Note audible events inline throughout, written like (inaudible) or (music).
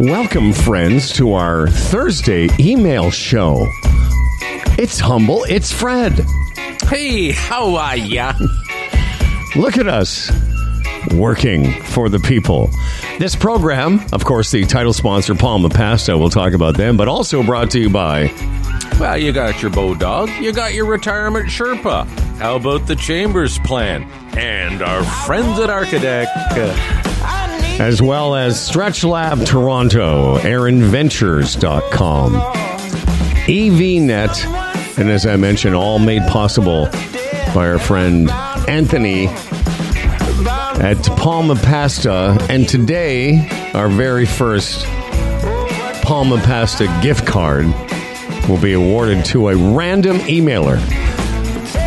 Welcome, friends, to our Thursday email show. It's humble. It's Fred. Hey, how are ya? Look at us working for the people. This program, of course, the title sponsor, Palma Pasta, we'll talk about them, but also brought to you by Well, you got your Bodog, you got your retirement Sherpa. How about the Chambers plan? And our friends at Architect. Uh, as well as Stretch Lab Toronto, AaronVentures.com, EVNet, and as I mentioned, all made possible by our friend Anthony at Palma Pasta. And today, our very first Palma Pasta gift card will be awarded to a random emailer.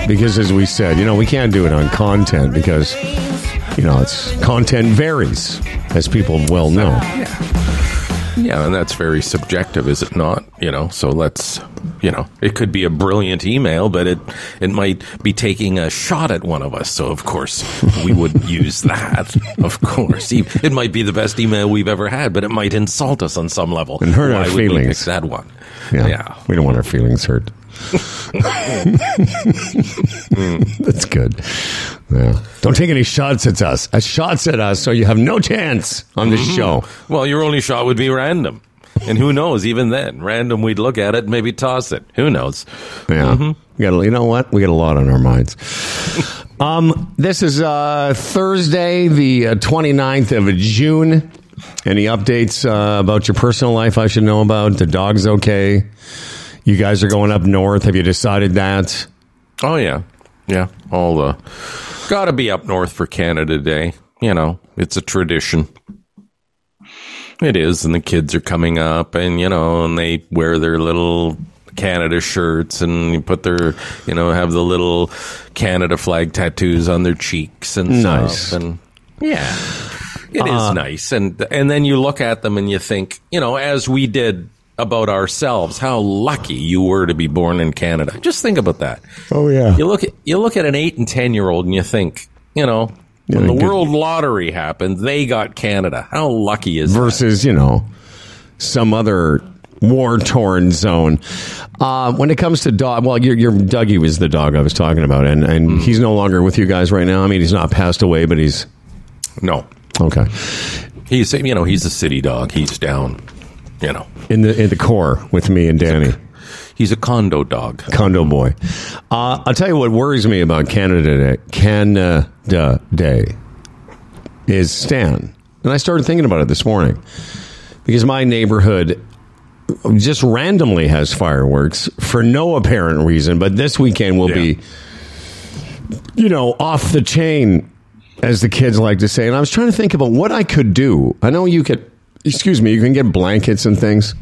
Because as we said, you know, we can't do it on content because, you know, it's content varies, as people well know. Yeah, Yeah, and that's very subjective, is it not? You know, so let's, you know, it could be a brilliant email, but it it might be taking a shot at one of us. So of course we wouldn't (laughs) use that. Of course, it might be the best email we've ever had, but it might insult us on some level. And hurt Why our would feelings. that one. Yeah. yeah. We don't want our feelings hurt. (laughs) (laughs) That's good. Yeah. Don't take any shots at us. A shots at us, so you have no chance on this mm-hmm. show. Well, your only shot would be random. And who knows, even then, random, we'd look at it and maybe toss it. Who knows? Yeah. We got. A, you know what? We got a lot on our minds. (laughs) um, this is uh, Thursday, the uh, 29th of June. Any updates uh, about your personal life I should know about? The dog's okay. You guys are going up north. Have you decided that? Oh, yeah. Yeah. All the. Gotta be up north for Canada Day. You know, it's a tradition. It is. And the kids are coming up and, you know, and they wear their little Canada shirts and you put their, you know, have the little Canada flag tattoos on their cheeks and Nice. stuff. And yeah, it is uh, nice. And, and then you look at them and you think, you know, as we did about ourselves, how lucky you were to be born in Canada. Just think about that. Oh yeah. You look at you look at an eight and ten year old and you think, you know, when the good. World Lottery happened, they got Canada. How lucky is that? versus you know some other war torn zone. Uh, when it comes to dog, well, your, your Dougie was the dog I was talking about, and and Mm. he's no longer with you guys right now. I mean, he's not passed away, but he's No, okay he's you know he's a city dog. He's down. You know, in the in the core with me and Danny. He's a condo dog. Condo boy. Uh, I'll tell you what worries me about Canada Day, Canada Day is Stan. And I started thinking about it this morning because my neighborhood just randomly has fireworks for no apparent reason, but this weekend will be, you know, off the chain, as the kids like to say. And I was trying to think about what I could do. I know you could, excuse me, you can get blankets and things.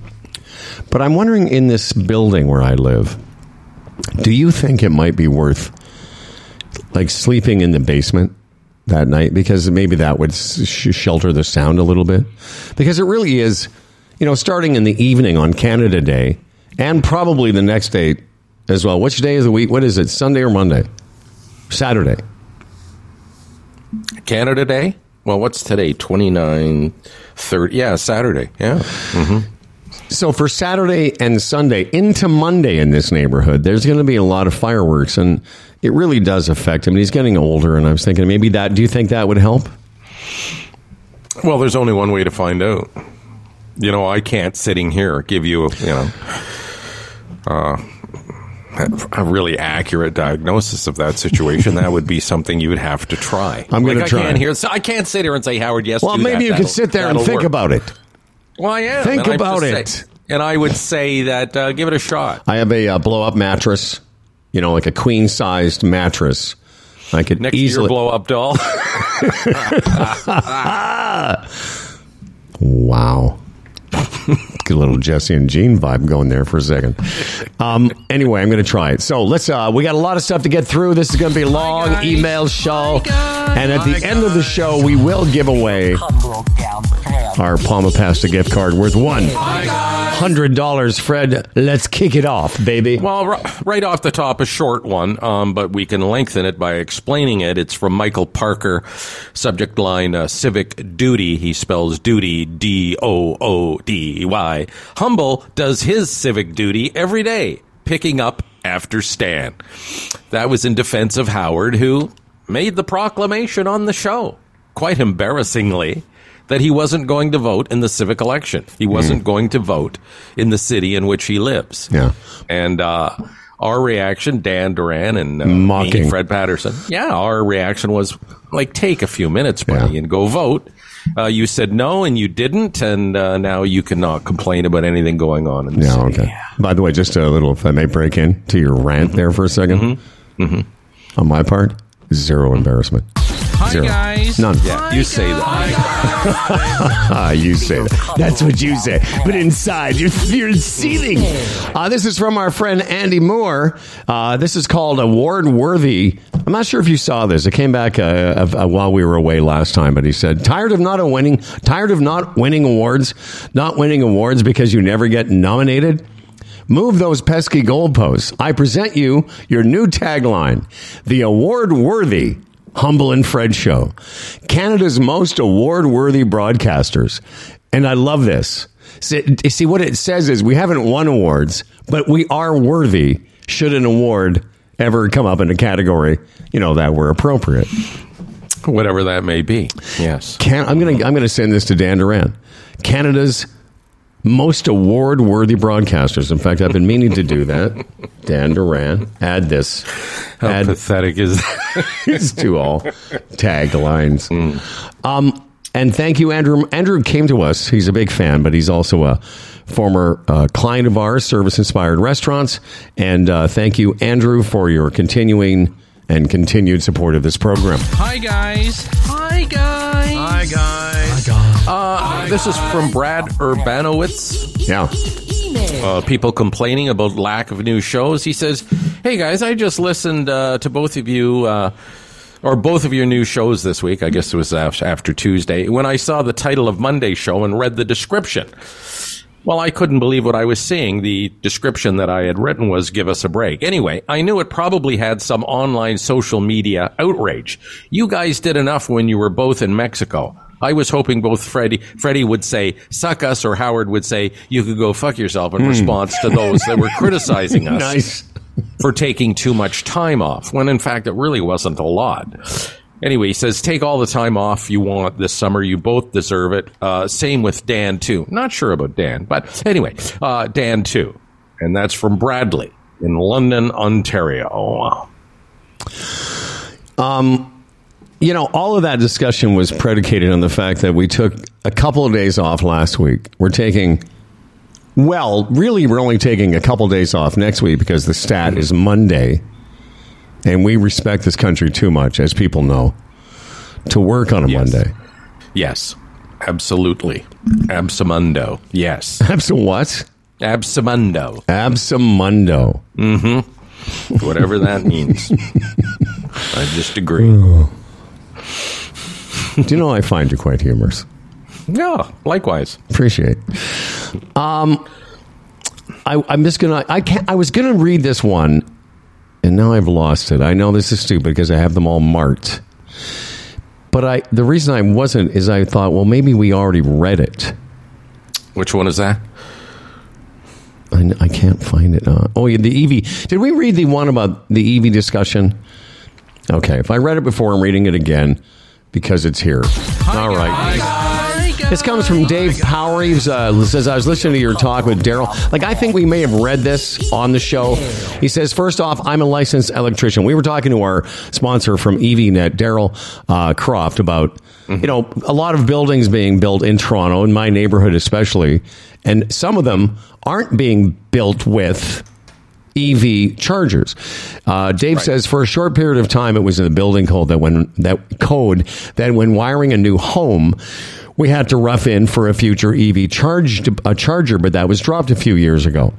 But I'm wondering in this building where I live, do you think it might be worth like sleeping in the basement that night because maybe that would sh- shelter the sound a little bit? Because it really is, you know, starting in the evening on Canada Day and probably the next day as well. Which day of the week? What is it? Sunday or Monday? Saturday. Canada Day. Well, what's today? 29, 30. Yeah, Saturday. Yeah. Mm-hmm. So for Saturday and Sunday into Monday in this neighborhood, there's going to be a lot of fireworks, and it really does affect him. He's getting older, and I was thinking maybe that. Do you think that would help? Well, there's only one way to find out. You know, I can't sitting here give you, a, you know, uh, a really accurate diagnosis of that situation. that would be something you would have to try. I'm gonna try. I can't hear. So I can't sit here and say, Howard, yes. Well, maybe that. you could sit there and think work. about it. Well, I am. Think and about it. say- and I would say that uh, give it a shot. I have a uh, blow up mattress, you know, like a queen sized mattress. I could Next easily. blow up doll. (laughs) (laughs) Wow. Get a little Jesse and Jean vibe going there for a second. Um, anyway, I'm going to try it. So let's. Uh, we got a lot of stuff to get through. This is going to be a long email show, and at the end of the show, we will give away our Palma Pasta gift card worth one hundred dollars, Fred. Let's kick it off, baby. Well, right off the top, a short one, um, but we can lengthen it by explaining it. It's from Michael Parker. Subject line: uh, Civic duty. He spells duty D O O D Y. Humble does his civic duty every day, picking up after Stan. That was in defense of Howard, who made the proclamation on the show, quite embarrassingly that he wasn't going to vote in the civic election. He wasn't mm. going to vote in the city in which he lives. Yeah. And uh, our reaction, Dan Duran and uh, me, Fred Patterson, yeah, our reaction was like, take a few minutes, buddy, yeah. and go vote. Uh, you said no, and you didn't, and uh, now you cannot complain about anything going on in the yeah, city. Okay. By the way, just a little, if I may break in to your rant there for a 2nd mm-hmm. Mm-hmm. On my part, zero embarrassment. Hi Zero. guys. None. Yeah, Hi you say that. (laughs) you say that. That's what you say. But inside, you're, you're seething. Uh, this is from our friend Andy Moore. Uh, this is called Award Worthy. I'm not sure if you saw this. It came back uh, uh, while we were away last time, but he said, "Tired of not winning, tired of not winning awards, not winning awards because you never get nominated." Move those pesky goalposts. I present you your new tagline, the award worthy Humble and Fred Show, Canada's most award worthy broadcasters. And I love this. See, what it says is we haven't won awards, but we are worthy should an award ever come up in a category, you know, that were appropriate. Whatever that may be. Yes. Can, I'm going to I'm going to send this to Dan Duran. Canada's most award worthy broadcasters. In fact, I've been meaning to do that. (laughs) Dan Duran, add this. How add, pathetic is that? (laughs) it's to all taglines. Mm. Um, and thank you, Andrew. Andrew came to us. He's a big fan, but he's also a former uh, client of ours, Service Inspired Restaurants. And uh, thank you, Andrew, for your continuing and continued support of this program. Hi, guys. Hi, guys. Uh, this is from Brad Urbanowitz. Yeah. Uh, people complaining about lack of new shows. He says, "Hey guys, I just listened uh, to both of you." Uh, or both of your new shows this week. I guess it was after Tuesday. When I saw the title of Monday's show and read the description, well, I couldn't believe what I was seeing. The description that I had written was give us a break. Anyway, I knew it probably had some online social media outrage. You guys did enough when you were both in Mexico. I was hoping both Freddie, Freddie would say, suck us, or Howard would say, you could go fuck yourself in mm. response to those that were criticizing us. (laughs) nice. for taking too much time off, when in fact it really wasn't a lot. Anyway, he says, take all the time off you want this summer. You both deserve it. Uh, same with Dan, too. Not sure about Dan, but anyway, uh, Dan, too. And that's from Bradley in London, Ontario. Um, you know, all of that discussion was predicated on the fact that we took a couple of days off last week. We're taking, well, really, we're only taking a couple of days off next week because the stat is Monday and we respect this country too much, as people know, to work on a yes. Monday. Yes, absolutely. Absamundo. Yes. (laughs) Absa what? Absamundo. Absamundo. Mm-hmm. Whatever that means. (laughs) I just agree. Do you know I find you quite humorous? Yeah, likewise. Appreciate. Um, I, I'm just gonna. I can't. I was gonna read this one and now I've lost it. I know this is stupid because I have them all marked. But I the reason I wasn't is I thought, well, maybe we already read it. Which one is that? I, I can't find it. Uh, oh, yeah, the EV. Did we read the one about the EV discussion? Okay, if I read it before, I'm reading it again because it's here. Hi, All right. Guys. This comes from Dave Power. He uh, says, I was listening to your talk with Daryl. Like, I think we may have read this on the show. He says, first off, I'm a licensed electrician. We were talking to our sponsor from EVNet, Daryl uh, Croft, about, mm-hmm. you know, a lot of buildings being built in Toronto, in my neighborhood especially, and some of them aren't being built with EV chargers. Uh, Dave right. says for a short period of time, it was in the building code that when that code that when wiring a new home, we had to rough in for a future EV charge, a charger, but that was dropped a few years ago.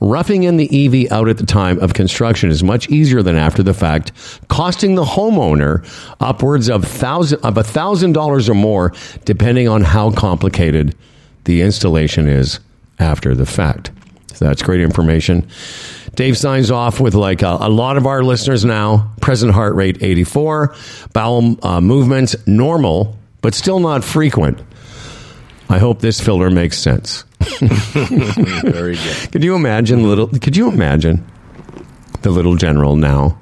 Roughing in the EV out at the time of construction is much easier than after the fact, costing the homeowner upwards of thousand of a thousand dollars or more, depending on how complicated the installation is after the fact. So that's great information. Dave signs off with like a, a lot of our listeners now present heart rate 84, bowel uh, movements normal, but still not frequent. I hope this filler makes sense. (laughs) Very good. Could you imagine little? Could you imagine the little general now,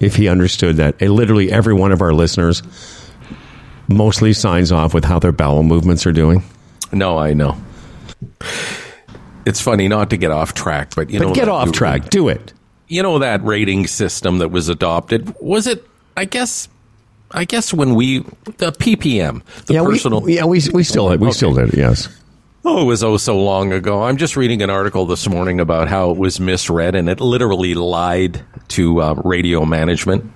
if he understood that eh, literally every one of our listeners mostly signs off with how their bowel movements are doing? No, I know. It's funny not to get off track, but you But know, get that- off track. Do it. You know that rating system that was adopted was it? I guess. I guess when we the PPM, the yeah, personal. we, yeah, we we still we still did it. Yes. Oh, it was oh so long ago. I'm just reading an article this morning about how it was misread and it literally lied to uh, radio management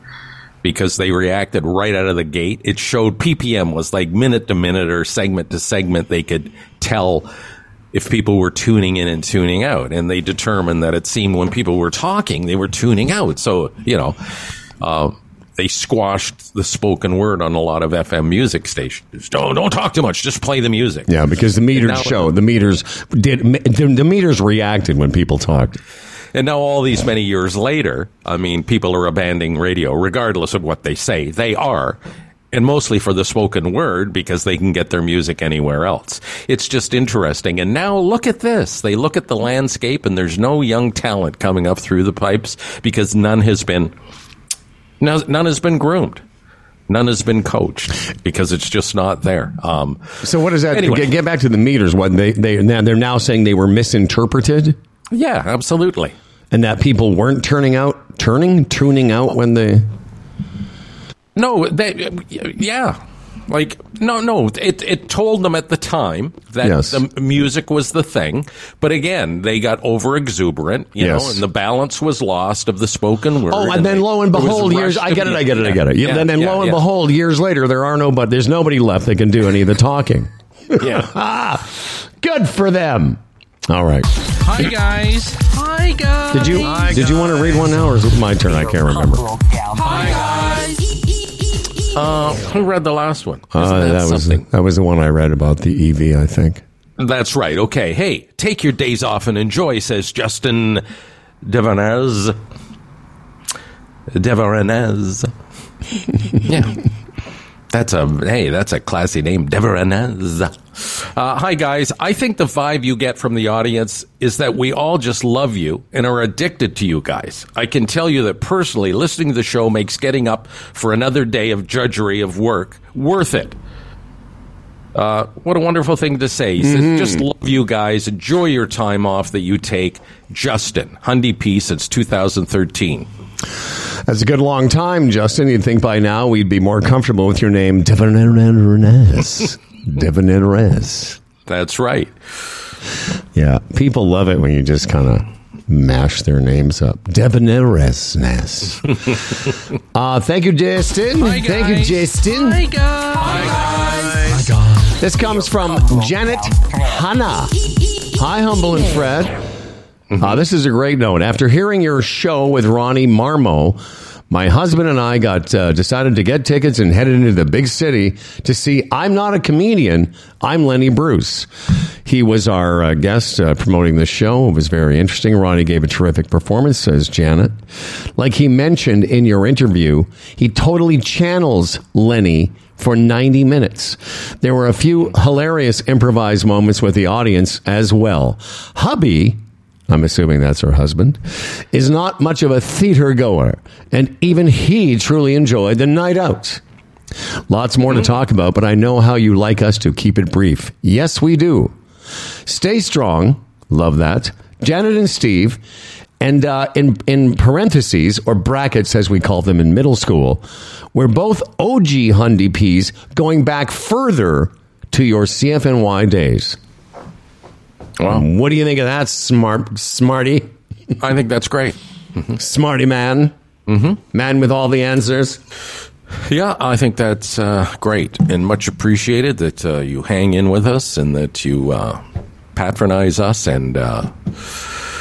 because they reacted right out of the gate. It showed PPM was like minute to minute or segment to segment. They could tell if people were tuning in and tuning out, and they determined that it seemed when people were talking, they were tuning out. So you know. Uh, they squashed the spoken word on a lot of FM music stations. Don't don't talk too much. Just play the music. Yeah, because the meters now- show the meters did the, the meters reacted when people talked. And now, all these many years later, I mean, people are abandoning radio, regardless of what they say. They are. And mostly for the spoken word because they can get their music anywhere else. It's just interesting. And now look at this. They look at the landscape and there's no young talent coming up through the pipes because none has been, none has been groomed. None has been coached because it's just not there. Um, So what is that? Anyway. Get, get back to the meters. What they they they're now saying they were misinterpreted. yeah, absolutely. and that people weren't turning out, turning, tuning out when they. No, they, yeah. Like no, no. It it told them at the time that Yes. the music was the thing, but again, they got over exuberant, you Yes. know, and the balance was lost of the spoken word. Oh, and then they- lo and behold, years rushed I get it, I get it, I get it. Yeah, yeah, and then yeah, lo and yeah. behold, years later, there are no, but there's nobody left that can do any of the talking. (laughs) yeah. ah, (laughs) good for them. All right. Hi guys. Hi guys. Did you Hi, did you want to read one now, or is it my turn? I can't remember. Hi guys. Uh, who read the last one? Uh, that, that was something? that was the one I read about the EV. I think. That's right. Okay. Hey, take your days off and enjoy, says Justin Devanez. Devarenez. (laughs) yeah. That's a hey, that's a classy name, Devarenez. Uh, hi guys, I think the vibe you get from the audience is that we all just love you and are addicted to you guys. I can tell you that personally, listening to the show makes getting up for another day of drudgery of work worth it. Uh, what a wonderful thing to say. He says, just love you guys. Enjoy your time off that you take. Justin, Hundy P since 2013. That's a good long time, Justin. You'd think by now we'd be more comfortable with your name, Devon Reyes. (laughs) Devon Reyes. That's right. Yeah, people love it when you just kind of mash their names up. Debonaires. (laughs) uh, thank you, Justin. Hi Thank you, guys. Justin. Hi guys. Hi guys. This comes from Janet Hanna. Hi, Humble and Fred. Uh, this is a great note. After hearing your show with Ronnie Marmo, my husband and I got uh, decided to get tickets and headed into the big city to see I'm Not a Comedian, I'm Lenny Bruce. He was our uh, guest uh, promoting the show. It was very interesting. Ronnie gave a terrific performance, says Janet. Like he mentioned in your interview, he totally channels Lenny for 90 minutes. There were a few hilarious improvised moments with the audience as well. Hubby, I'm assuming that's her husband, is not much of a theater goer, and even he truly enjoyed the night out. Lots more to talk about, but I know how you like us to keep it brief. Yes, we do. Stay strong. Love that. Janet and Steve. And uh, in, in parentheses, or brackets as we call them in middle school, we're both OG Hundy Peas going back further to your CFNY days. Wow. What do you think of that, smart, smarty? I think that's great. (laughs) Smarty man? Mm-hmm. Man with all the answers? Yeah, I think that's uh, great and much appreciated that uh, you hang in with us and that you uh, patronize us and uh,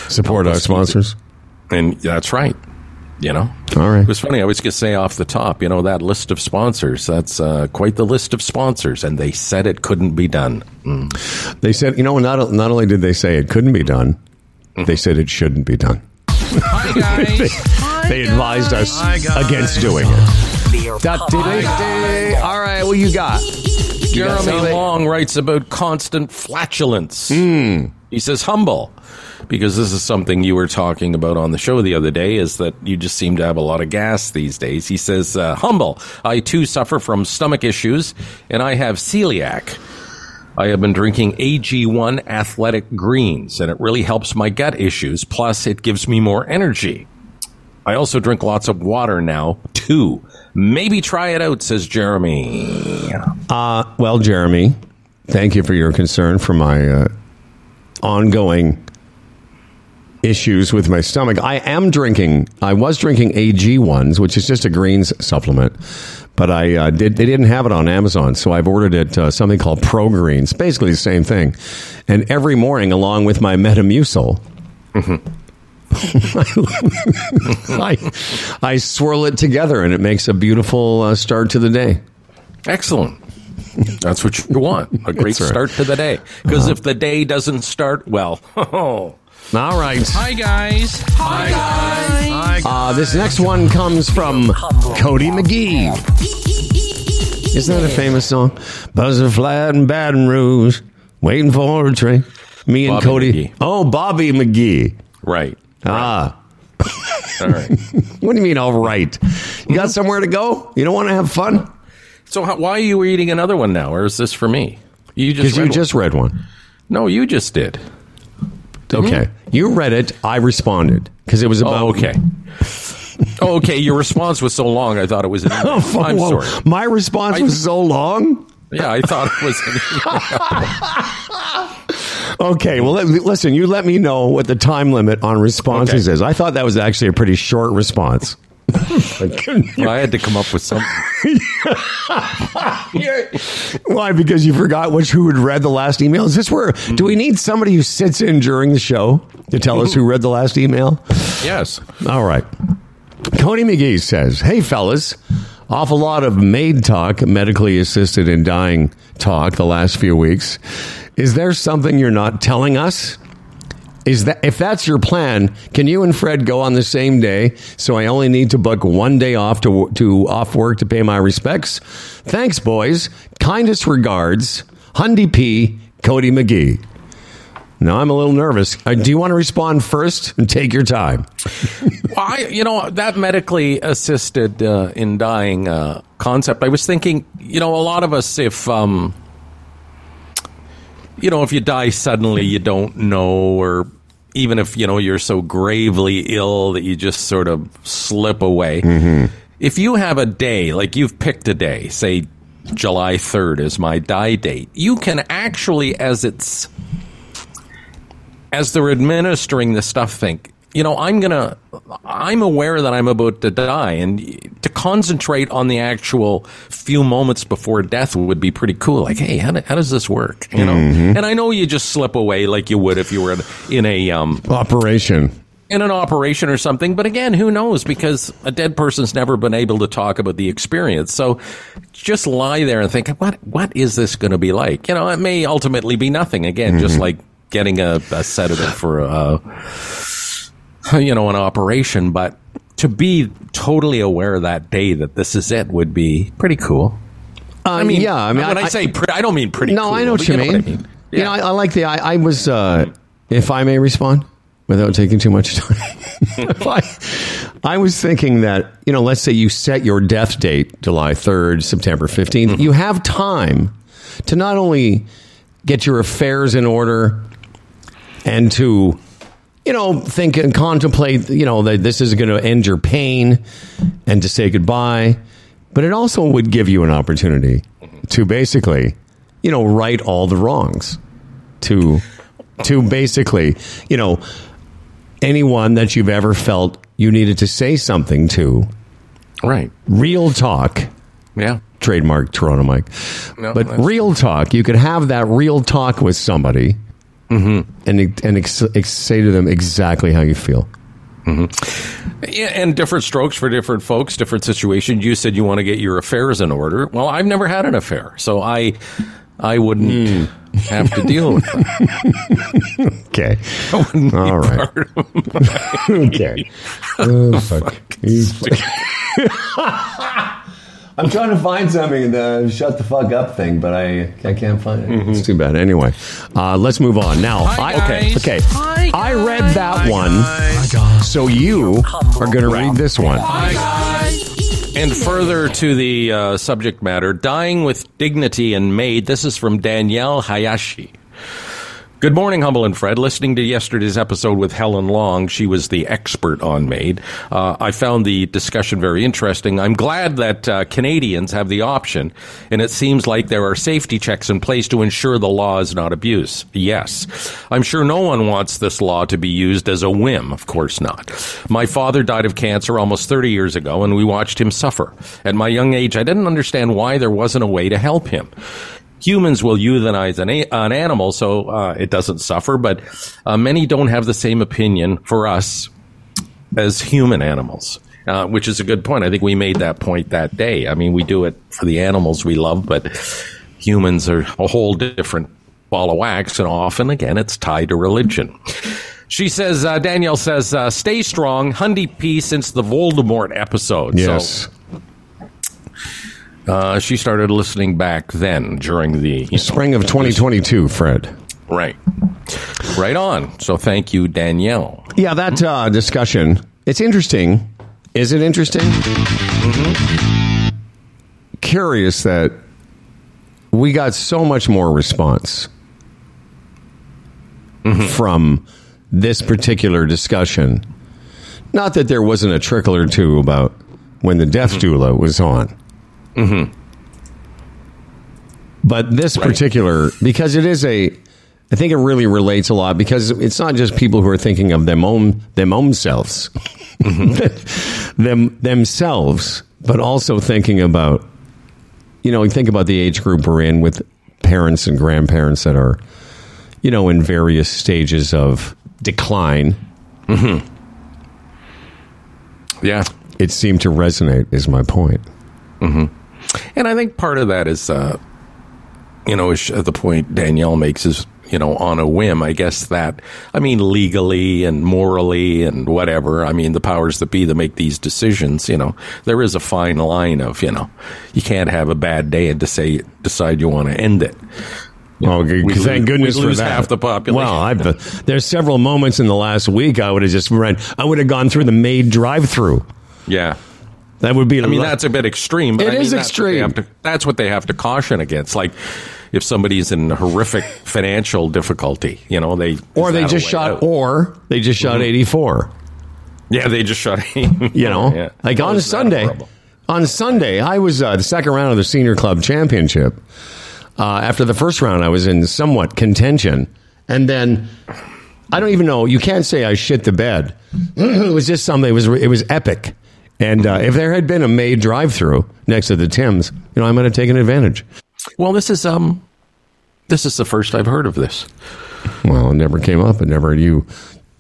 Support our sponsors. and that's right. You know, All right. It was funny. I was going to say off the top, you know, that list of sponsors. That's uh, quite the list of sponsors, and they said it couldn't be done. Mm. They said, you know, not not only did they say it couldn't be done, they said it shouldn't be done. Hi guys. (laughs) They, Hi, they advised us against doing it. Da- da- da- da. All right, what you got? You got Jeremy something? Long writes about constant flatulence. He says humble because this is something you were talking about on the show the other day is that you just seem to have a lot of gas these days. He says uh, humble. I too suffer from stomach issues and I have celiac. I have been drinking AG1 Athletic Greens and it really helps my gut issues plus it gives me more energy. I also drink lots of water now too. Maybe try it out says Jeremy. Uh, well, Jeremy, thank you for your concern for my uh, ongoing issues with my stomach. I am drinking. I was drinking AG ones, which is just a greens supplement, but I uh, did. They didn't have it on Amazon, so I've ordered it. Uh, something called Pro Greens, basically the same thing. And every morning, along with my Metamucil. (laughs) I, I swirl it together and it makes a beautiful uh, start to the day. Excellent. (laughs) That's what you want. A great right. start to the day. Because if the day doesn't start well, (laughs) oh, All right. Hi guys. Hi guys. Uh, this next one comes from Cody McGee. Isn't that a famous song? Buzzing flat in Baton Rouge, waiting for a train. Me and Bobby Cody. McGee. Oh, Bobby McGee. right. Ah, All right. (laughs) what do you mean, all right? You got somewhere to go? You don't want to have fun? So, how, why are you eating another one now, or is this for me? You just Because you read just read one. one. no, you just did. Okay. You read it. I responded because it was oh, about. Oh, okay. (laughs) oh, okay. Your response was so long, I thought it was. An. (laughs) Oh, I'm whoa. sorry. My response I- was so long. Yeah, I thought it was. An (laughs) Okay, well, let, listen. You let me know what the time limit on responses Okay. is. I thought that was actually a pretty short response. Email. (laughs) I had to come up with something. (laughs) Why? Because you forgot which who had read the last email. Is this where? Do we need somebody who sits in during the show to tell us who read the last email? Yes. All right. Cody McGee says, "Hey fellas, awful lot of MAID talk, medically assisted in dying talk the last few weeks. Is there something you're not telling us?" Is that if that's your plan? Can you and Fred go on the same day? So I only need to book one day off to to off work to pay my respects. Thanks, boys. Kindest regards, Hundy P. Cody McGee. Now I'm a little nervous. Uh, do you want to respond first and take your time? (laughs) Well, I, you know, that medically assisted uh, in dying uh, concept. I was thinking, you know, a lot of us, if um, you know, if you die suddenly, you don't know, or even if you know you're so gravely ill that you just sort of slip away. Mm-hmm. If you have a day, like you've picked a day, say July 3rd is my die date, you can actually, as it's as they're administering the stuff think you know i'm gonna i'm aware that i'm about to die and to concentrate on the actual few moments before death would be pretty cool like hey how, do, how does this work you know and i know you just slip away like you would if you were in a um Operation. in an operation or something. But again, who knows? Because a dead person's never been able to talk about the experience. So just lie there and think, what what is this going to be like? You know, it may ultimately be nothing. Again, just like getting a, a sedative for a, (laughs) you know, an operation. But to be totally aware that day that this is it would be pretty cool. I mean, yeah. I mean, when I, say pretty, I don't mean pretty. no, cool, I know what you, know mean. what I mean. You know, I, I like the. I, I was, uh, if I may respond without taking too much time. (laughs) I, I was thinking that you know, let's say you set your death date July third, September 15th You have time to not only get your affairs in order and to you know think and contemplate you know that this is going to end your pain and to say goodbye but it also would give you an opportunity to basically you know right all the wrongs to to basically you know anyone that you've ever felt you needed to say something to right. real talk Yeah. trademark Toronto Mike. No, but real talk, you could have that real talk with somebody Mm-hmm. and and ex- ex- say to them exactly how you feel. Yeah, and different strokes for different folks, different situations. You said you want to get your affairs in order. Well, I've never had an affair, so I I wouldn't have to deal with that. (laughs) Okay. I wouldn't be All right. part of (laughs) Okay. (laughs) Oh, fuck. You I'm trying to find something in the shut the fuck up thing, but I I can't find it. It's too bad. Anyway, uh, let's move on now. Hi, I, okay, okay. Hi, I read guys. that one, so you are going to read this one. And further to the uh, subject matter, dying with dignity and MAID. This is from Danielle Hayashi. Good morning, Humble and Fred. Listening to yesterday's episode with Helen Long, she was the expert on MAID. Uh, I found the discussion very interesting. I'm glad that uh, Canadians have the option, and it seems like there are safety checks in place to ensure the law is not abused. Yes. I'm sure no one wants this law to be used as a whim. Of course not. My father died of cancer almost 30 years ago, and we watched him suffer. At my young age, I didn't understand why there wasn't a way to help him humans will euthanize an, a- an animal so uh, it doesn't suffer, but uh, many don't have the same opinion for us as human animals. Uh, which is a good point. I think we made that point that day. I mean, we do it for the animals we love, but humans are a whole different ball of wax, and often, again, it's tied to religion. She says, uh, Danielle says, uh, stay strong, Hundy P since the Voldemort episode. So, Yes. Uh, she started listening back then during the you know, Spring of 2022, Fred. Right. Right on. So thank you, Danielle. Yeah, that uh, discussion. It's interesting. Is it interesting? Curious that we got so much more response from this particular discussion. Not that there wasn't a trickle or two about when the death doula was on. Mm-hmm. But this particular, because it is a, I think it really relates a lot because it's not just people who are thinking of them own them own selves, mm-hmm. (laughs) them themselves, but also thinking about, you know, think about the age group we're in with parents and grandparents that are, you know, in various stages of decline. Mm-hmm. Yeah. It seemed to resonate. Is my point. And I think part of that is, uh, you know, the point Danielle makes is, you know, on a whim. I guess that, I mean, legally and morally and whatever. I mean, the powers that be that make these decisions, you know, there is a fine line of, you know, you can't have a bad day and to say, decide you want to end it. Oh, we thank lose- goodness we for that. half the population. Well, I've, there's several moments in the last week I would have just run. I would have gone through the MAID drive-through. Yeah. That would be. I mean, that's a bit extreme. But It I mean, is that's extreme. have to- that's what they have to caution against. Like, if somebody's in horrific (laughs) financial difficulty, you know, they or they just shot. out? Mm-hmm. Or they just shot 84. yeah, they just shot. (laughs) You know, Yeah. like on a Sunday. on Sunday, I was uh, the second round of the senior club championship. Uh, after the first round, I was in somewhat contention, and then I don't even know. You can't say I shit the bed. (clears throat) it was just something. It was it was epic. And uh, if there had been a MAID drive-through next to the Tim's, you know, I might have taken advantage. Well, this is um, this is the first I've heard of this. Well, it never came up. It never you,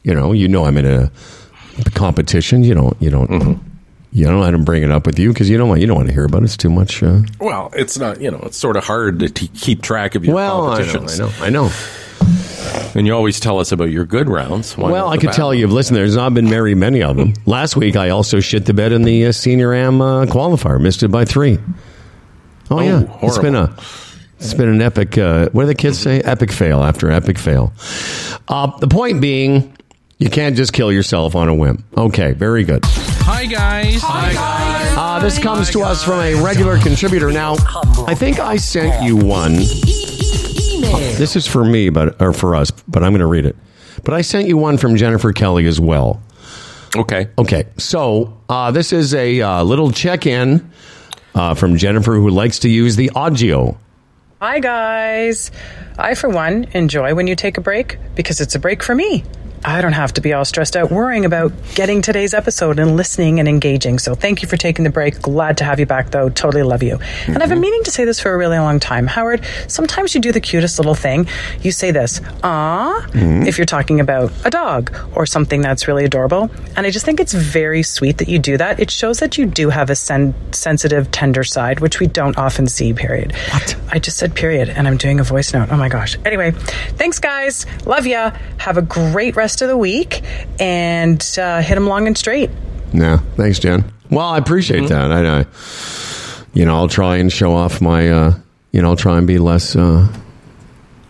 you know, you know, I'm in a competition. You don't, you don't, you don't let him bring it up with you because you don't want you don't want to hear about it. It's too much. Uh, Well, it's not. You know, it's sort of hard to t- keep track of your well, I know, competitions. I know, I know. And you always tell us about your good rounds. Why Well, I could bad tell you, listen, there's not been very many of them. Last week, I also shit the bed in the uh, senior am uh, qualifier, missed it by three. Oh, yeah, it's been a it's been an epic. Uh, what do the kids say? Epic fail after epic fail. Uh, the point being, you can't just kill yourself on a whim. Okay, very good. Hi guys. Hi guys. Uh, this comes to us from a regular contributor. Now, I think I sent you one. This is for me, but or for us, but I'm going to read it. But I sent you one from Jennifer Kelly as well. Okay. Okay, so uh, this is a uh, little check-in uh, from Jennifer, who likes to use the audio. Hi, guys. I, for one, enjoy when you take a break because it's a break for me. I don't have to be all stressed out worrying about getting today's episode and listening and engaging. So thank you for taking the break. Glad to have you back, though. Totally love you. Mm-hmm. And I've been mm-hmm. meaning to say this for a really long time. Howard, sometimes you do the cutest little thing. You say this, ah, mm-hmm. if you're talking about a dog or something that's really adorable. And I just think it's very sweet that you do that. It shows that you do have a sen- sensitive, tender side, which we don't often see, period. What? I just said period, and I'm doing a voice note. Oh my gosh. Anyway, thanks, guys. Love ya. Have a great rest of the week and uh, hit them long and straight. Yeah. Thanks, Jen. Well, I appreciate mm-hmm. that. I know. You know, I'll try and show off my, uh, you know, I'll try and be less uh,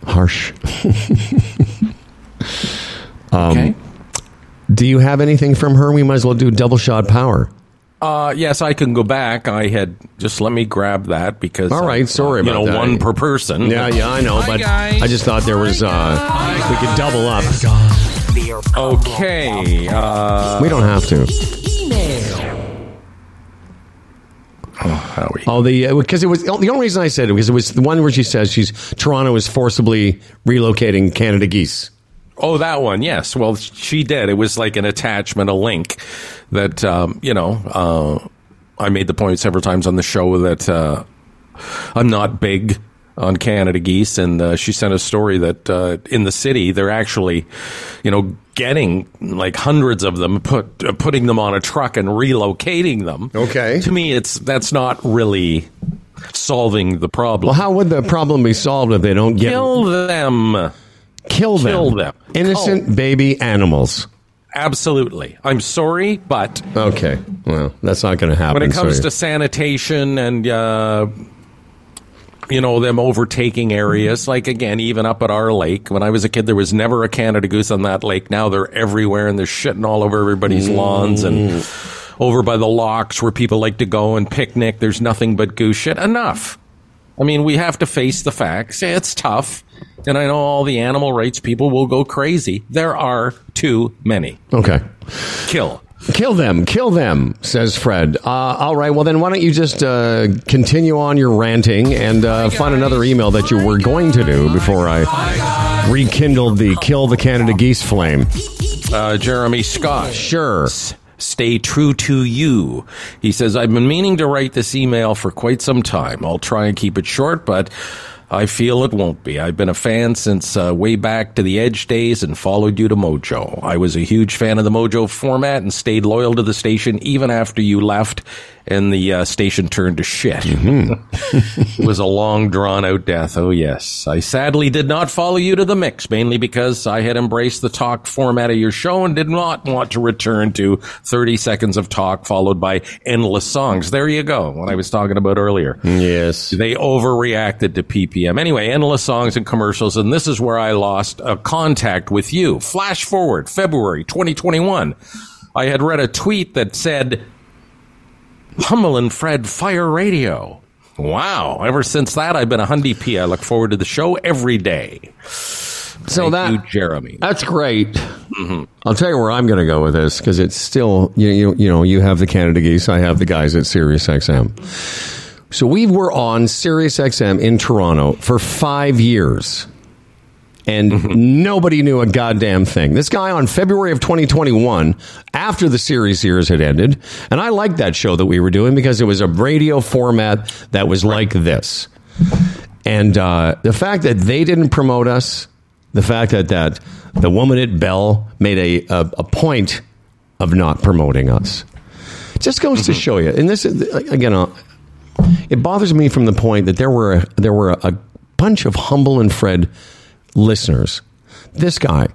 harsh. (laughs) um, okay. Do you have anything from her? We might as well do double shot power. Uh, yes, I can go back. I had just let me grab that because all right, sorry uh, about you know that. one per person. Yeah, yeah, I know, Hi, but guys. I just thought there was uh, we could double up. Okay, uh, we don't have to. Oh, Howie. Oh, the because uh, it was the only reason I said it because it was the one where she says she's Toronto is forcibly relocating Canada geese. Oh, that one. Yes. Well, she did. It was like an attachment, a link that, um, you know, uh, I made the point several times on the show that uh, I'm not big on Canada geese, and uh, she sent a story that uh, in the city they're actually, you know, getting like hundreds of them, put uh, putting them on a truck and relocating them. Okay. To me, it's that's not really solving the problem. Well, how would the problem be solved if they don't get kill them? Kill them. Kill them. Innocent oh. baby animals. Absolutely. I'm sorry, but okay. Well, that's not going to happen. When it comes so to sanitation and uh, you know them overtaking areas, like again, even up at our lake. When I was a kid, there was never a Canada goose on that lake. Now they're everywhere and they're shitting all over everybody's mm. lawns and over by the locks where people like to go and picnic. There's nothing but goose shit. Enough. I mean, we have to face the facts. It's tough. And I know all the animal rights people will go crazy. There are too many. Okay. Kill. Kill them, kill them, says Fred. Uh, all right, well, then why don't you just uh, continue on your ranting and uh, find another email that you were going to do before I rekindled the kill the Canada geese flame? Uh, Jeremy Scott. Sure. Stay true to you. He says, I've been meaning to write this email for quite some time. I'll try and keep it short, but I feel it won't be. I've been a fan since uh, way back to the Edge days and followed you to Mojo. I was a huge fan of the Mojo format and stayed loyal to the station even after you left and the uh, station turned to shit. Mm-hmm. (laughs) it was a long, drawn out death. Oh, yes. I sadly did not follow you to the mix, mainly because I had embraced the talk format of your show and did not want to return to 30 seconds of talk followed by endless songs. There you go, what I was talking about earlier. Yes. They overreacted to PPM. Anyway, endless songs and commercials, and this is where I lost a contact with you. Flash forward, February 2021. I had read a tweet that said, Hummel and Fred Fire Radio. Wow. Ever since that, I've been a Hyundai P. I look forward to the show every day. So Thank that you, Jeremy, that's great. Mm-hmm. I'll tell you where I'm going to go with this because it's still you, you you know you have the Canada geese, I have the guys at Sirius XM. So we were on Sirius XM in Toronto for five years and mm-hmm. nobody knew a goddamn thing. This guy on February of 2021, after the Sirius years had ended, and I liked that show that we were doing because it was a radio format that was like this. And uh, the fact that they didn't promote us, the fact that, that the woman at Bell made a, a, a point of not promoting us, just goes mm-hmm. to show you. And this, again, uh, it bothers me from the point that there were there were a, a bunch of humble and Fred listeners. This guy,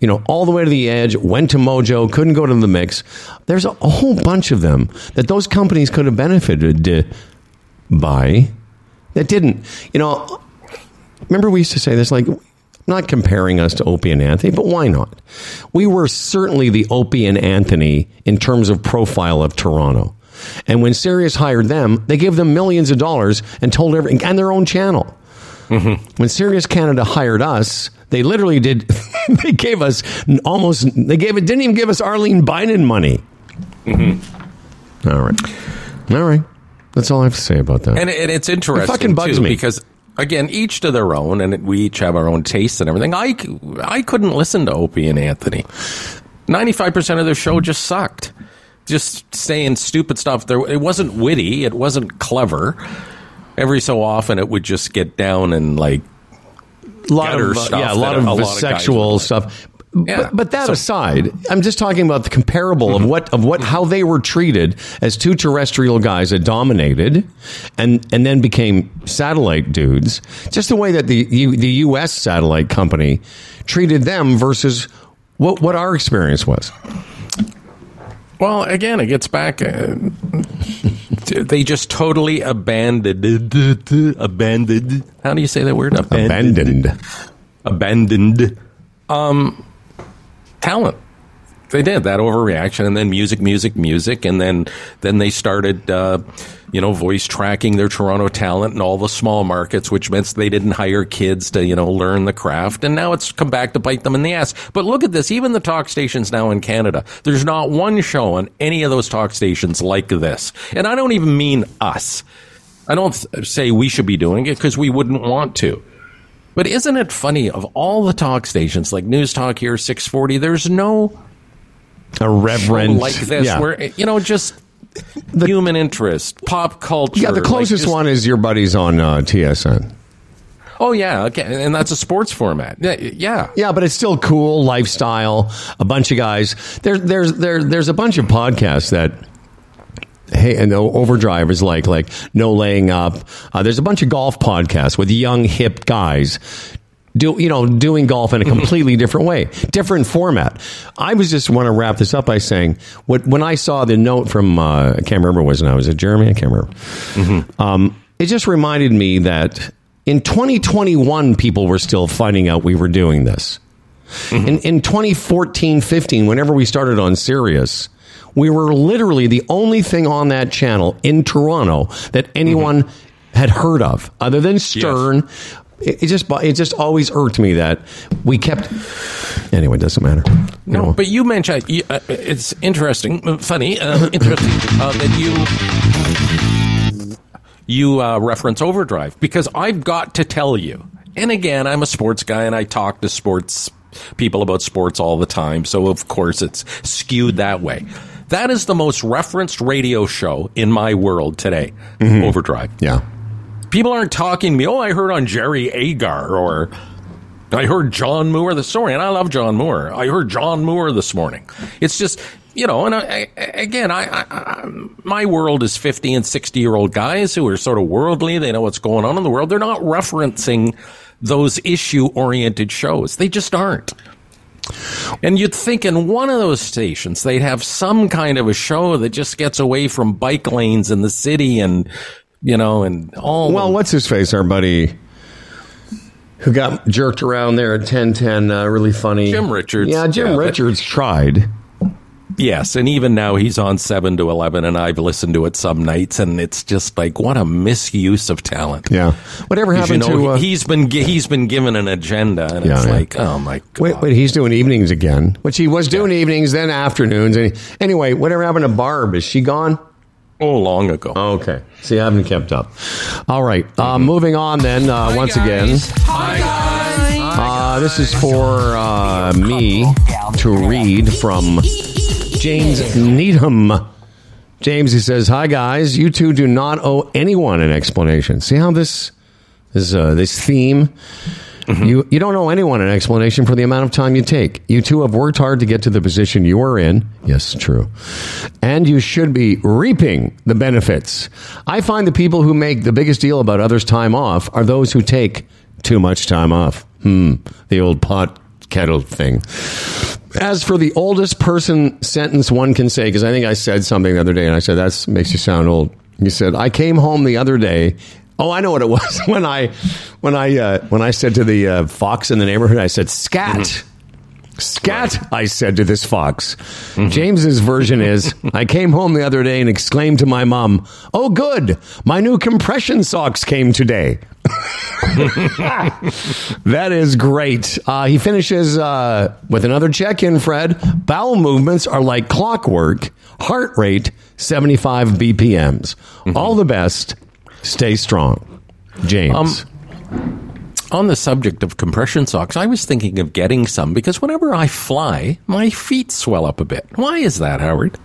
you know, all the way to the edge, went to Mojo, couldn't go to the mix. There's a, whole bunch of them that those companies could have benefited by that didn't. You know, remember we used to say this like, not comparing us to Opie and Anthony, but why not? We were certainly the Opie and Anthony in terms of profile of Toronto. And when Sirius hired them, they gave them millions of dollars and told every and their own channel. Mm-hmm. When Sirius Canada hired us, they literally did. (laughs) they gave us almost. They gave it. Didn't even give us Arlene Bynon money. Mm-hmm. All right. All right. That's all I have to say about that. And, and it's interesting it fucking bugs too, me because again, each to their own, and we each have our own tastes and everything. I, I couldn't listen to Opie and Anthony. 95% of their show just sucked. Just saying stupid stuff. There, it wasn't witty. It wasn't clever. Every so often, it would just get down and like a lot of uh, yeah, a lot a of lot sexual like. stuff. Yeah. But, but that So- aside, I'm just talking about the comparable of what of what how they were treated as two terrestrial guys that dominated, and and then became satellite dudes. Just the way that the the U.S. satellite company treated them versus what what our experience was. Well, again, it gets back. Uh, they just totally abandoned. Abandoned. How do you say that word? Abandoned. Abandoned. Um, talent. They did that overreaction, and then music, music, music, and then then they started, uh, you know, voice tracking their Toronto talent in all the small markets, which meant they didn't hire kids to you know learn the craft, and now it's come back to bite them in the ass. But look at this, even the talk stations now in Canada, there's not one show on any of those talk stations like this, and I don't even mean us. I don't say we should be doing it because we wouldn't want to. But isn't it funny of all the talk stations like News Talk here, 640, there's no A reverend like this yeah. where, you know, just the, human interest, pop culture. yeah, the like closest just- one is your buddies on uh, TSN. Oh, yeah. Okay. And that's a sports format. Yeah. Yeah. Yeah, but it's still cool lifestyle. A bunch of guys. There, there's there, there's a bunch of podcasts that. Hey, and the overdrive is like like no laying up. Uh, there's a bunch of golf podcasts with young hip guys. Do you know doing golf in a completely different way, different format? I was just want to wrap this up by saying what when I saw the note from uh, I can't remember was now was it Jeremy? I can't remember. Um, it just reminded me that in 2021, people were still finding out we were doing this. In, in 2014, 15, whenever we started on Sirius, we were literally the only thing on that channel in Toronto that anyone had heard of, other than Stern. It, it just it just always irked me that we kept. Anyway, it doesn't matter. No, but you mentioned uh, it's interesting, uh, funny, uh, interesting uh, that you you uh, reference Overdrive because I've got to tell you, and again, I'm a sports guy and I talk to sports people about sports all the time, so of course it's skewed that way. That is the most referenced radio show in my world today. Overdrive yeah. People aren't talking to me. Oh, I heard on Jerry Agar or I heard John Moore this morning, and I love John Moore. I heard John Moore this morning. It's just you know, and I, I, again, I, I, my world is fifty and sixty year old guys who are sort of worldly. They know what's going on in the world. They're not referencing those issue oriented shows. They just aren't. And you'd think in one of those stations they'd have some kind of a show that just gets away from bike lanes in the city and you know and all Well, what's his face? Our buddy who got jerked around there at 1010. Uh, really funny. Jim Richards. Yeah, Jim Yeah, but- Richards tried. Yes, and even now he's on seven to eleven, and I've listened to it some nights, and it's just like what a misuse of talent. Yeah. Whatever 'Cause, you happened know, to. Uh, he's been he's been given an agenda, and Yeah, it's yeah. like, oh my god. Wait, wait, he's doing evenings again, which he was doing evenings, then afternoons. And anyway, whatever happened to Barb? Is she gone? Oh, long ago. Okay. See, I haven't kept up. All right. Uh, moving on then, uh, once again. Uh, this is for uh, me to read from James Needham. James, he says, Hi, guys. You two do not owe anyone an explanation. See how this is, uh, this theme? You, you don't owe anyone an explanation for the amount of time you take. You two have worked hard to get to the position you are in. Yes, true. And you should be reaping the benefits. I find the people who make the biggest deal about others' time off are those who take too much time off. Hmm, the old pot kettle thing. As for the oldest person sentence one can say, because I think I said something the other day and I said, that makes you sound old. You said, I came home the other day. Oh, I know what it was (laughs) when I, when I, uh, when I said to the uh, fox in the neighborhood, I said, scat. Scat, I said to this fox. James's version is (laughs) I came home the other day and exclaimed to my mom, Oh, good, my new compression socks came today. (laughs) that is great. Uh, he finishes uh, with another check in, Fred. Bowel movements are like clockwork, heart rate 75 BPMs. All the best. Stay strong. James. Um, On the subject of compression socks, I was thinking of getting some because whenever I fly, my feet swell up a bit. Why is that, Howard?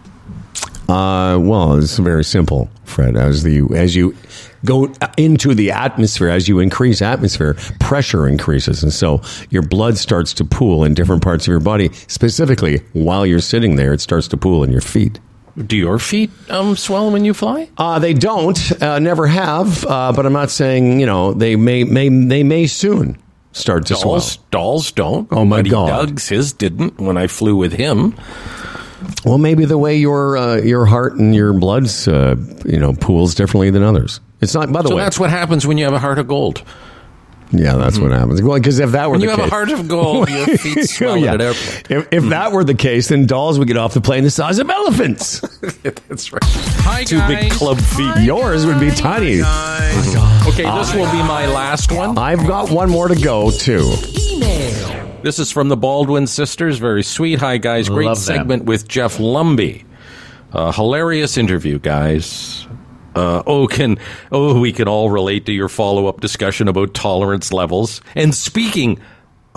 Uh, well, it's very simple, Fred. As the as you go into the atmosphere, as you increase atmosphere, pressure increases, and so your blood starts to pool in different parts of your body. Specifically, while you're sitting there, it starts to pool in your feet. Do your feet um, swell when you fly? Uh, they don't, uh, never have, uh, but I'm not saying you know they may may they may soon start to Dolls, swell. dolls don't. Oh, my Buddy God. Doug's his didn't when I flew with him. Well, maybe the way your uh, your heart and your blood's uh, you know pools differently than others. It's not. By the So way, that's what happens when you have a heart of gold. Yeah, that's what happens. Well, because if that were When the you have a heart of gold, (laughs) your feet swell Oh, yeah. at an airplane. If, if that were the case, then dolls would get off the plane the size of elephants. (laughs) That's right. Hi, Two big club feet. Yours would be tiny. Okay, this will be my last one. I've got one more to go too. This is from the Baldwin sisters. Very sweet. Hi, guys. Great Love them. segment with Jeff Lumby. Uh, hilarious interview, guys. Uh, oh, can oh we can all relate to your follow up discussion about tolerance levels. And speaking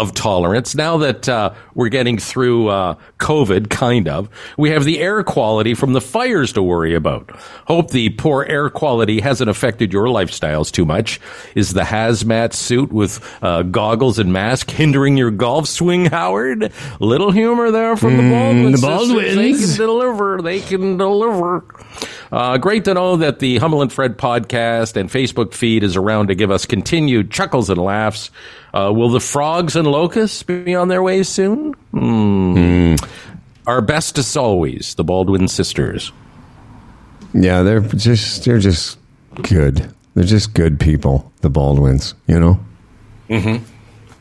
of tolerance, now that uh, we're getting through uh, COVID, kind of, we have the air quality from the fires to worry about. Hope the poor air quality hasn't affected your lifestyles too much. Is the hazmat suit with uh, goggles and mask hindering your golf swing, Howard? Little humor there from the Baldwin the sisters. They can (laughs) deliver. They can deliver. Uh, great to know that the Humble and Fred podcast and Facebook feed is around to give us continued chuckles and laughs. Uh, will the frogs and locusts be on their way soon? Hmm. Our best as always, the Baldwin sisters. Yeah, they're just they're just good. They're just good people. The Baldwins, you know. Mm-hmm.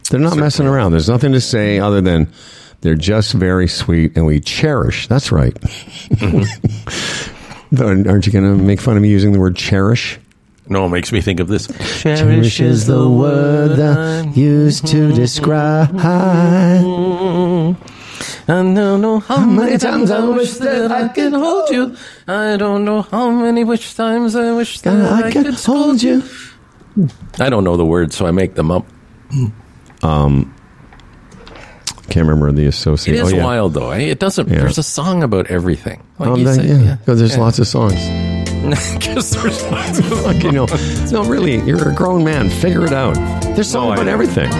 They're not messing around. There's nothing to say other than they're just very sweet, and we cherish. That's right. (laughs) Though, Aren't you going to make fun of me using the word cherish? No, it makes me think of this. Cherish is the word that used to describe. I don't know how many times I wish that I could hold you. I don't know how many which times I wish that I, could hold you. I don't know the words, so I make them up. Um, can't remember the It associate. is oh, yeah. wild, though. eh? It doesn't. Yeah. There's a song about everything. Like Um, you that- said, yeah, 'cause there's lots of songs. (laughs) Because there's lots of Like, you know, no, (laughs) really, you're a grown man. Figure it out. There's songs No, I about know. everything.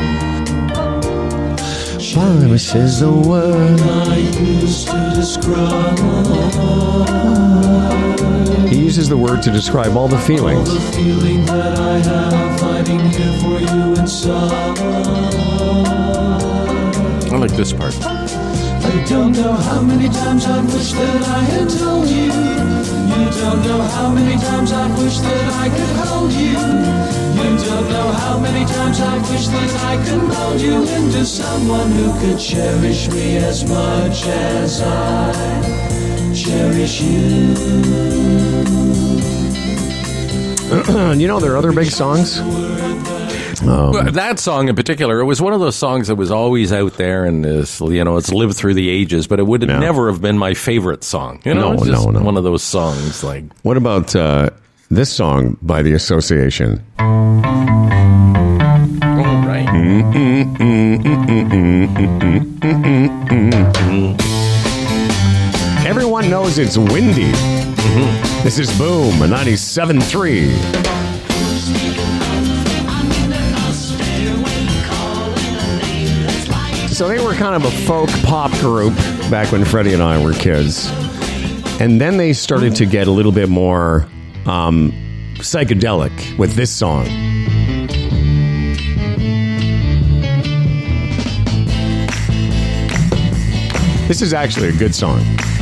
Cherish is the word. I used to describe. He uses the word to describe all the feelings. I like this part. I don't know how many times I wish that I had told you. You don't know how many times I wish that I could hold you. You don't know how many times I wish that I could mold you into someone who could cherish me as much as I cherish you. (clears throat) you know, there are other big songs. Well, that song in particular, it was one of those songs that was always out there, and is you know it's lived through the ages. But it would never have been my favorite song. You know, No, it's just no, no. one of those songs like What about uh, this song by the Association? oh, right. (laughs) Everyone knows it's windy. This is Boom, a 97.3. So they were kind of a folk pop group back when Freddie and I were kids. And then they started to get a little bit more um, psychedelic with this song. This is actually a good song.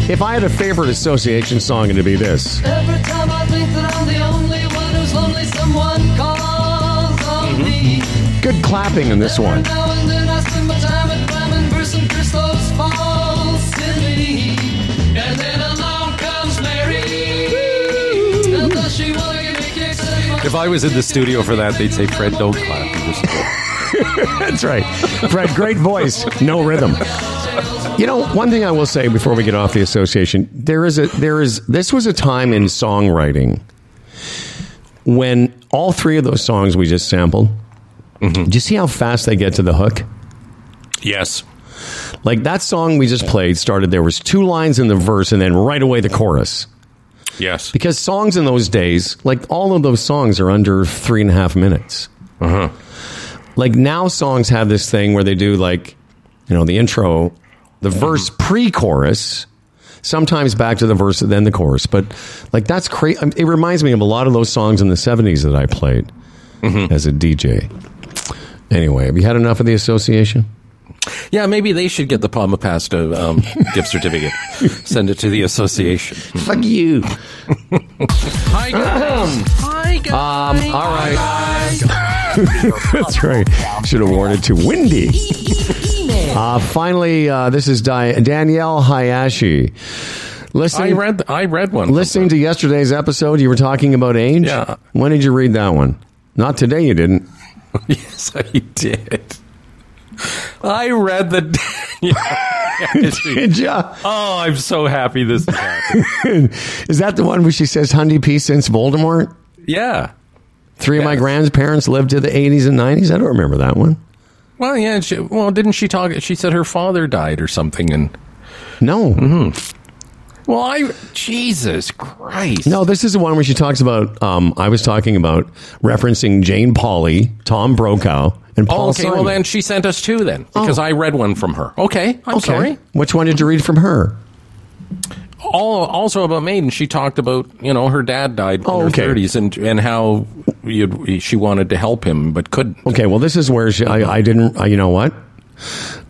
If I had a favorite association song, it'd be this. Every time I think that I'm the only one who's lonely, someone calls on me. Good clapping in this one. If I was in the studio for that, they'd say, "Fred, don't clap." You just go. (laughs) That's right. Fred, great voice, no rhythm. You know, one thing I will say before we get off the association, there is a there is this was a time in songwriting when all three of those songs we just sampled mm-hmm. Do you see how fast they get to the hook? Yes. Like that song we just played started. There was two lines in the verse, and then right away the chorus. Yes. Because songs in those days, like all of those songs, are under three and a half minutes. Uh huh. Like now, songs have this thing where they do like, you know, the intro, the mm-hmm. verse pre-chorus, sometimes back to the verse, then the chorus. But like that's crazy. Um, it reminds me of a lot of those songs in the '70s that I played mm-hmm. as a DJ. Anyway, have you had enough of the association? Yeah, maybe they should get the Palma Pasta um, (laughs) gift certificate. Send it to the association. Fuck you. Hi guys. Hi guys. Um, all right. (laughs) That's right. Should have worn it to Windy. (laughs) Uh, finally, uh, this is Di- Danielle Hayashi. I Listening, read. I read one. listening to yesterday's episode, you were talking about age. Yeah. When did you read that one? Not today. You didn't. yes, I did. I read the. (laughs) Did ya? oh, I'm so happy this is happening. (laughs) Is that the one where she says "Hundy P since Voldemort"? Yeah. Three of my grandparents lived to the 80s and 90s. I don't remember that one. Well, yeah. She, well, didn't she talk? She said her father died or something, and No. Mm-hmm. well, I Jesus Christ. No, this is the one where she talks about. Um, I was talking about referencing Jane Pauley, Tom Brokaw, and Paul Oh, okay. Simon. Well, then she sent us two then because Oh. I read one from her. Okay. I'm okay. sorry. Which one did you read from her? all also about Maiden. She talked about you know her dad died Oh, in her okay. thirties and and how you'd, she wanted to help him but couldn't. Okay, well, this is where she, I, I didn't. Uh, you know what?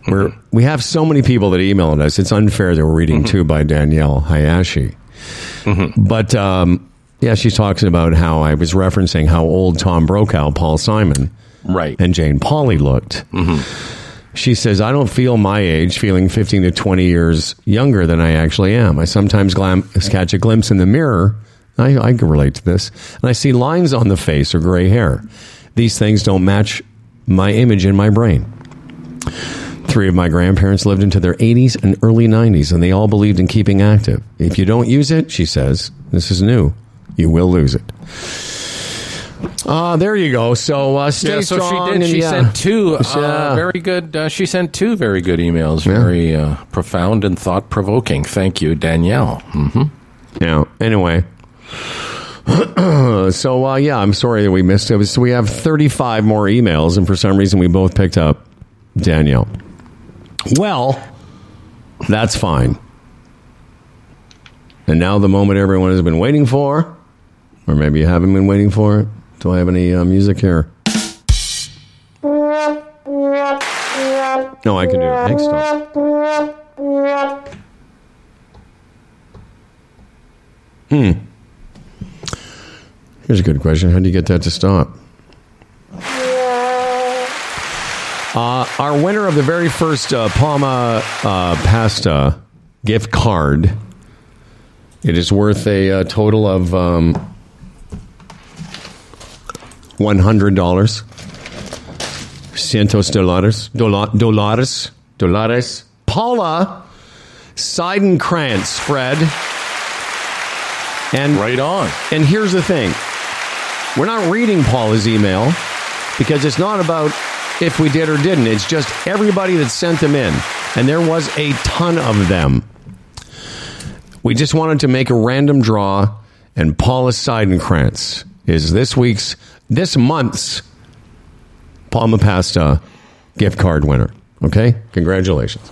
We're we have so many people that emailed us. It's unfair that we're reading two by Danielle Hayashi. But um, yeah, she talks about how I was referencing how old Tom Brokaw, Paul Simon, Right. and Jane Pauley looked. Mm-hmm. She says, I don't feel my age, feeling 15 to 20 years younger than I actually am. I sometimes glam- catch a glimpse in the mirror. I, I can relate to this. And I see lines on the face or gray hair. These things don't match my image in my brain. Three of my grandparents lived into their 80s and early 90s, and they all believed in keeping active. If you don't use it, she says, this is new, you will lose it. Uh, there you go. So uh, stay yeah, so strong. she did. and She yeah. sent two uh, Yeah. very good. Uh, she sent two very good emails, very uh, profound and thought provoking. Thank you, Danielle. hmm Yeah. Anyway. (clears throat) so uh, yeah, I'm sorry that we missed it. So we have 35 more emails, and for some reason we both picked up Danielle. Well, that's fine. And now the moment everyone has been waiting for, or maybe you haven't been waiting for it. Do I have any uh, music here? No, I can do it. Thanks, Tom. Here's a good question. How do you get that to stop? Uh, our winner of the very first uh, Palma uh, pasta gift card. It is worth a, uh total of um, one hundred dollars. Cientos dólares, dola- dólares, dólares. Paula Seidenkrantz, Fred, and Right on. and here's the thing we're not reading Paula's email because it's not about if we did or didn't. It's just everybody that sent them in. And there was a ton of them. We just wanted to make a random draw, and Paula Seidenkrantz is this week's, this month's Palma Pasta gift card winner. Okay? Congratulations.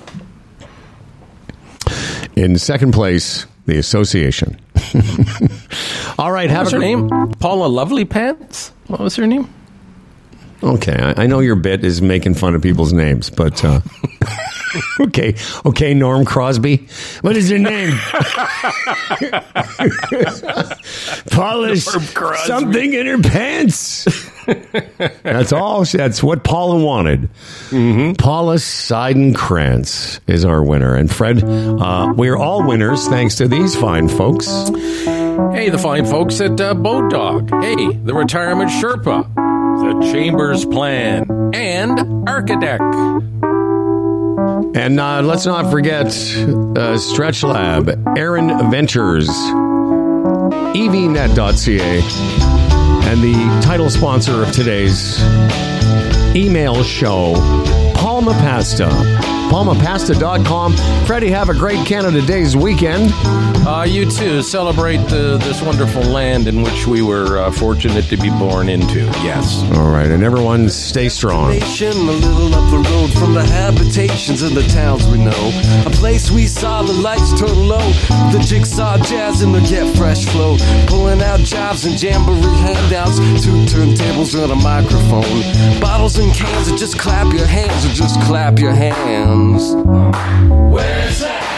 In second place, the association. (laughs) All right, have a her gr- name? Paula Lovely Pants. What was her name? Okay, I, I know your bit is making fun of people's names, but uh, (laughs) okay, okay, Norm Crosby. What is your name? (laughs) Crosby. something in her pants. That's all. That's what Paula wanted. Paula Seidenkrantz is our winner, and Fred, uh, we are all winners thanks to these fine folks. Hey, the fine folks at uh, Bodog. Hey, the Retirement Sherpa. The Chambers Plan. And Architect. And uh, let's not forget uh, Stretch Lab, Aaron Ventures, evnet.ca, and the title sponsor of today's email show, Palma Pasta. PalmaPasta.com. Freddie, have a great Canada Days weekend. Uh, you too. Celebrate uh, this wonderful land in which we were uh, fortunate to be born into. Yes. All right, and everyone stay strong. Nation, a little up the road from the habitations of the towns we know. A place we saw the lights turn low. The jigsaw jazz and the get fresh flow. Pulling out jobs and jamboree handouts. Two turntables and a microphone. Bottles and cans, and just clap your hands, or just clap your hands. Where's that?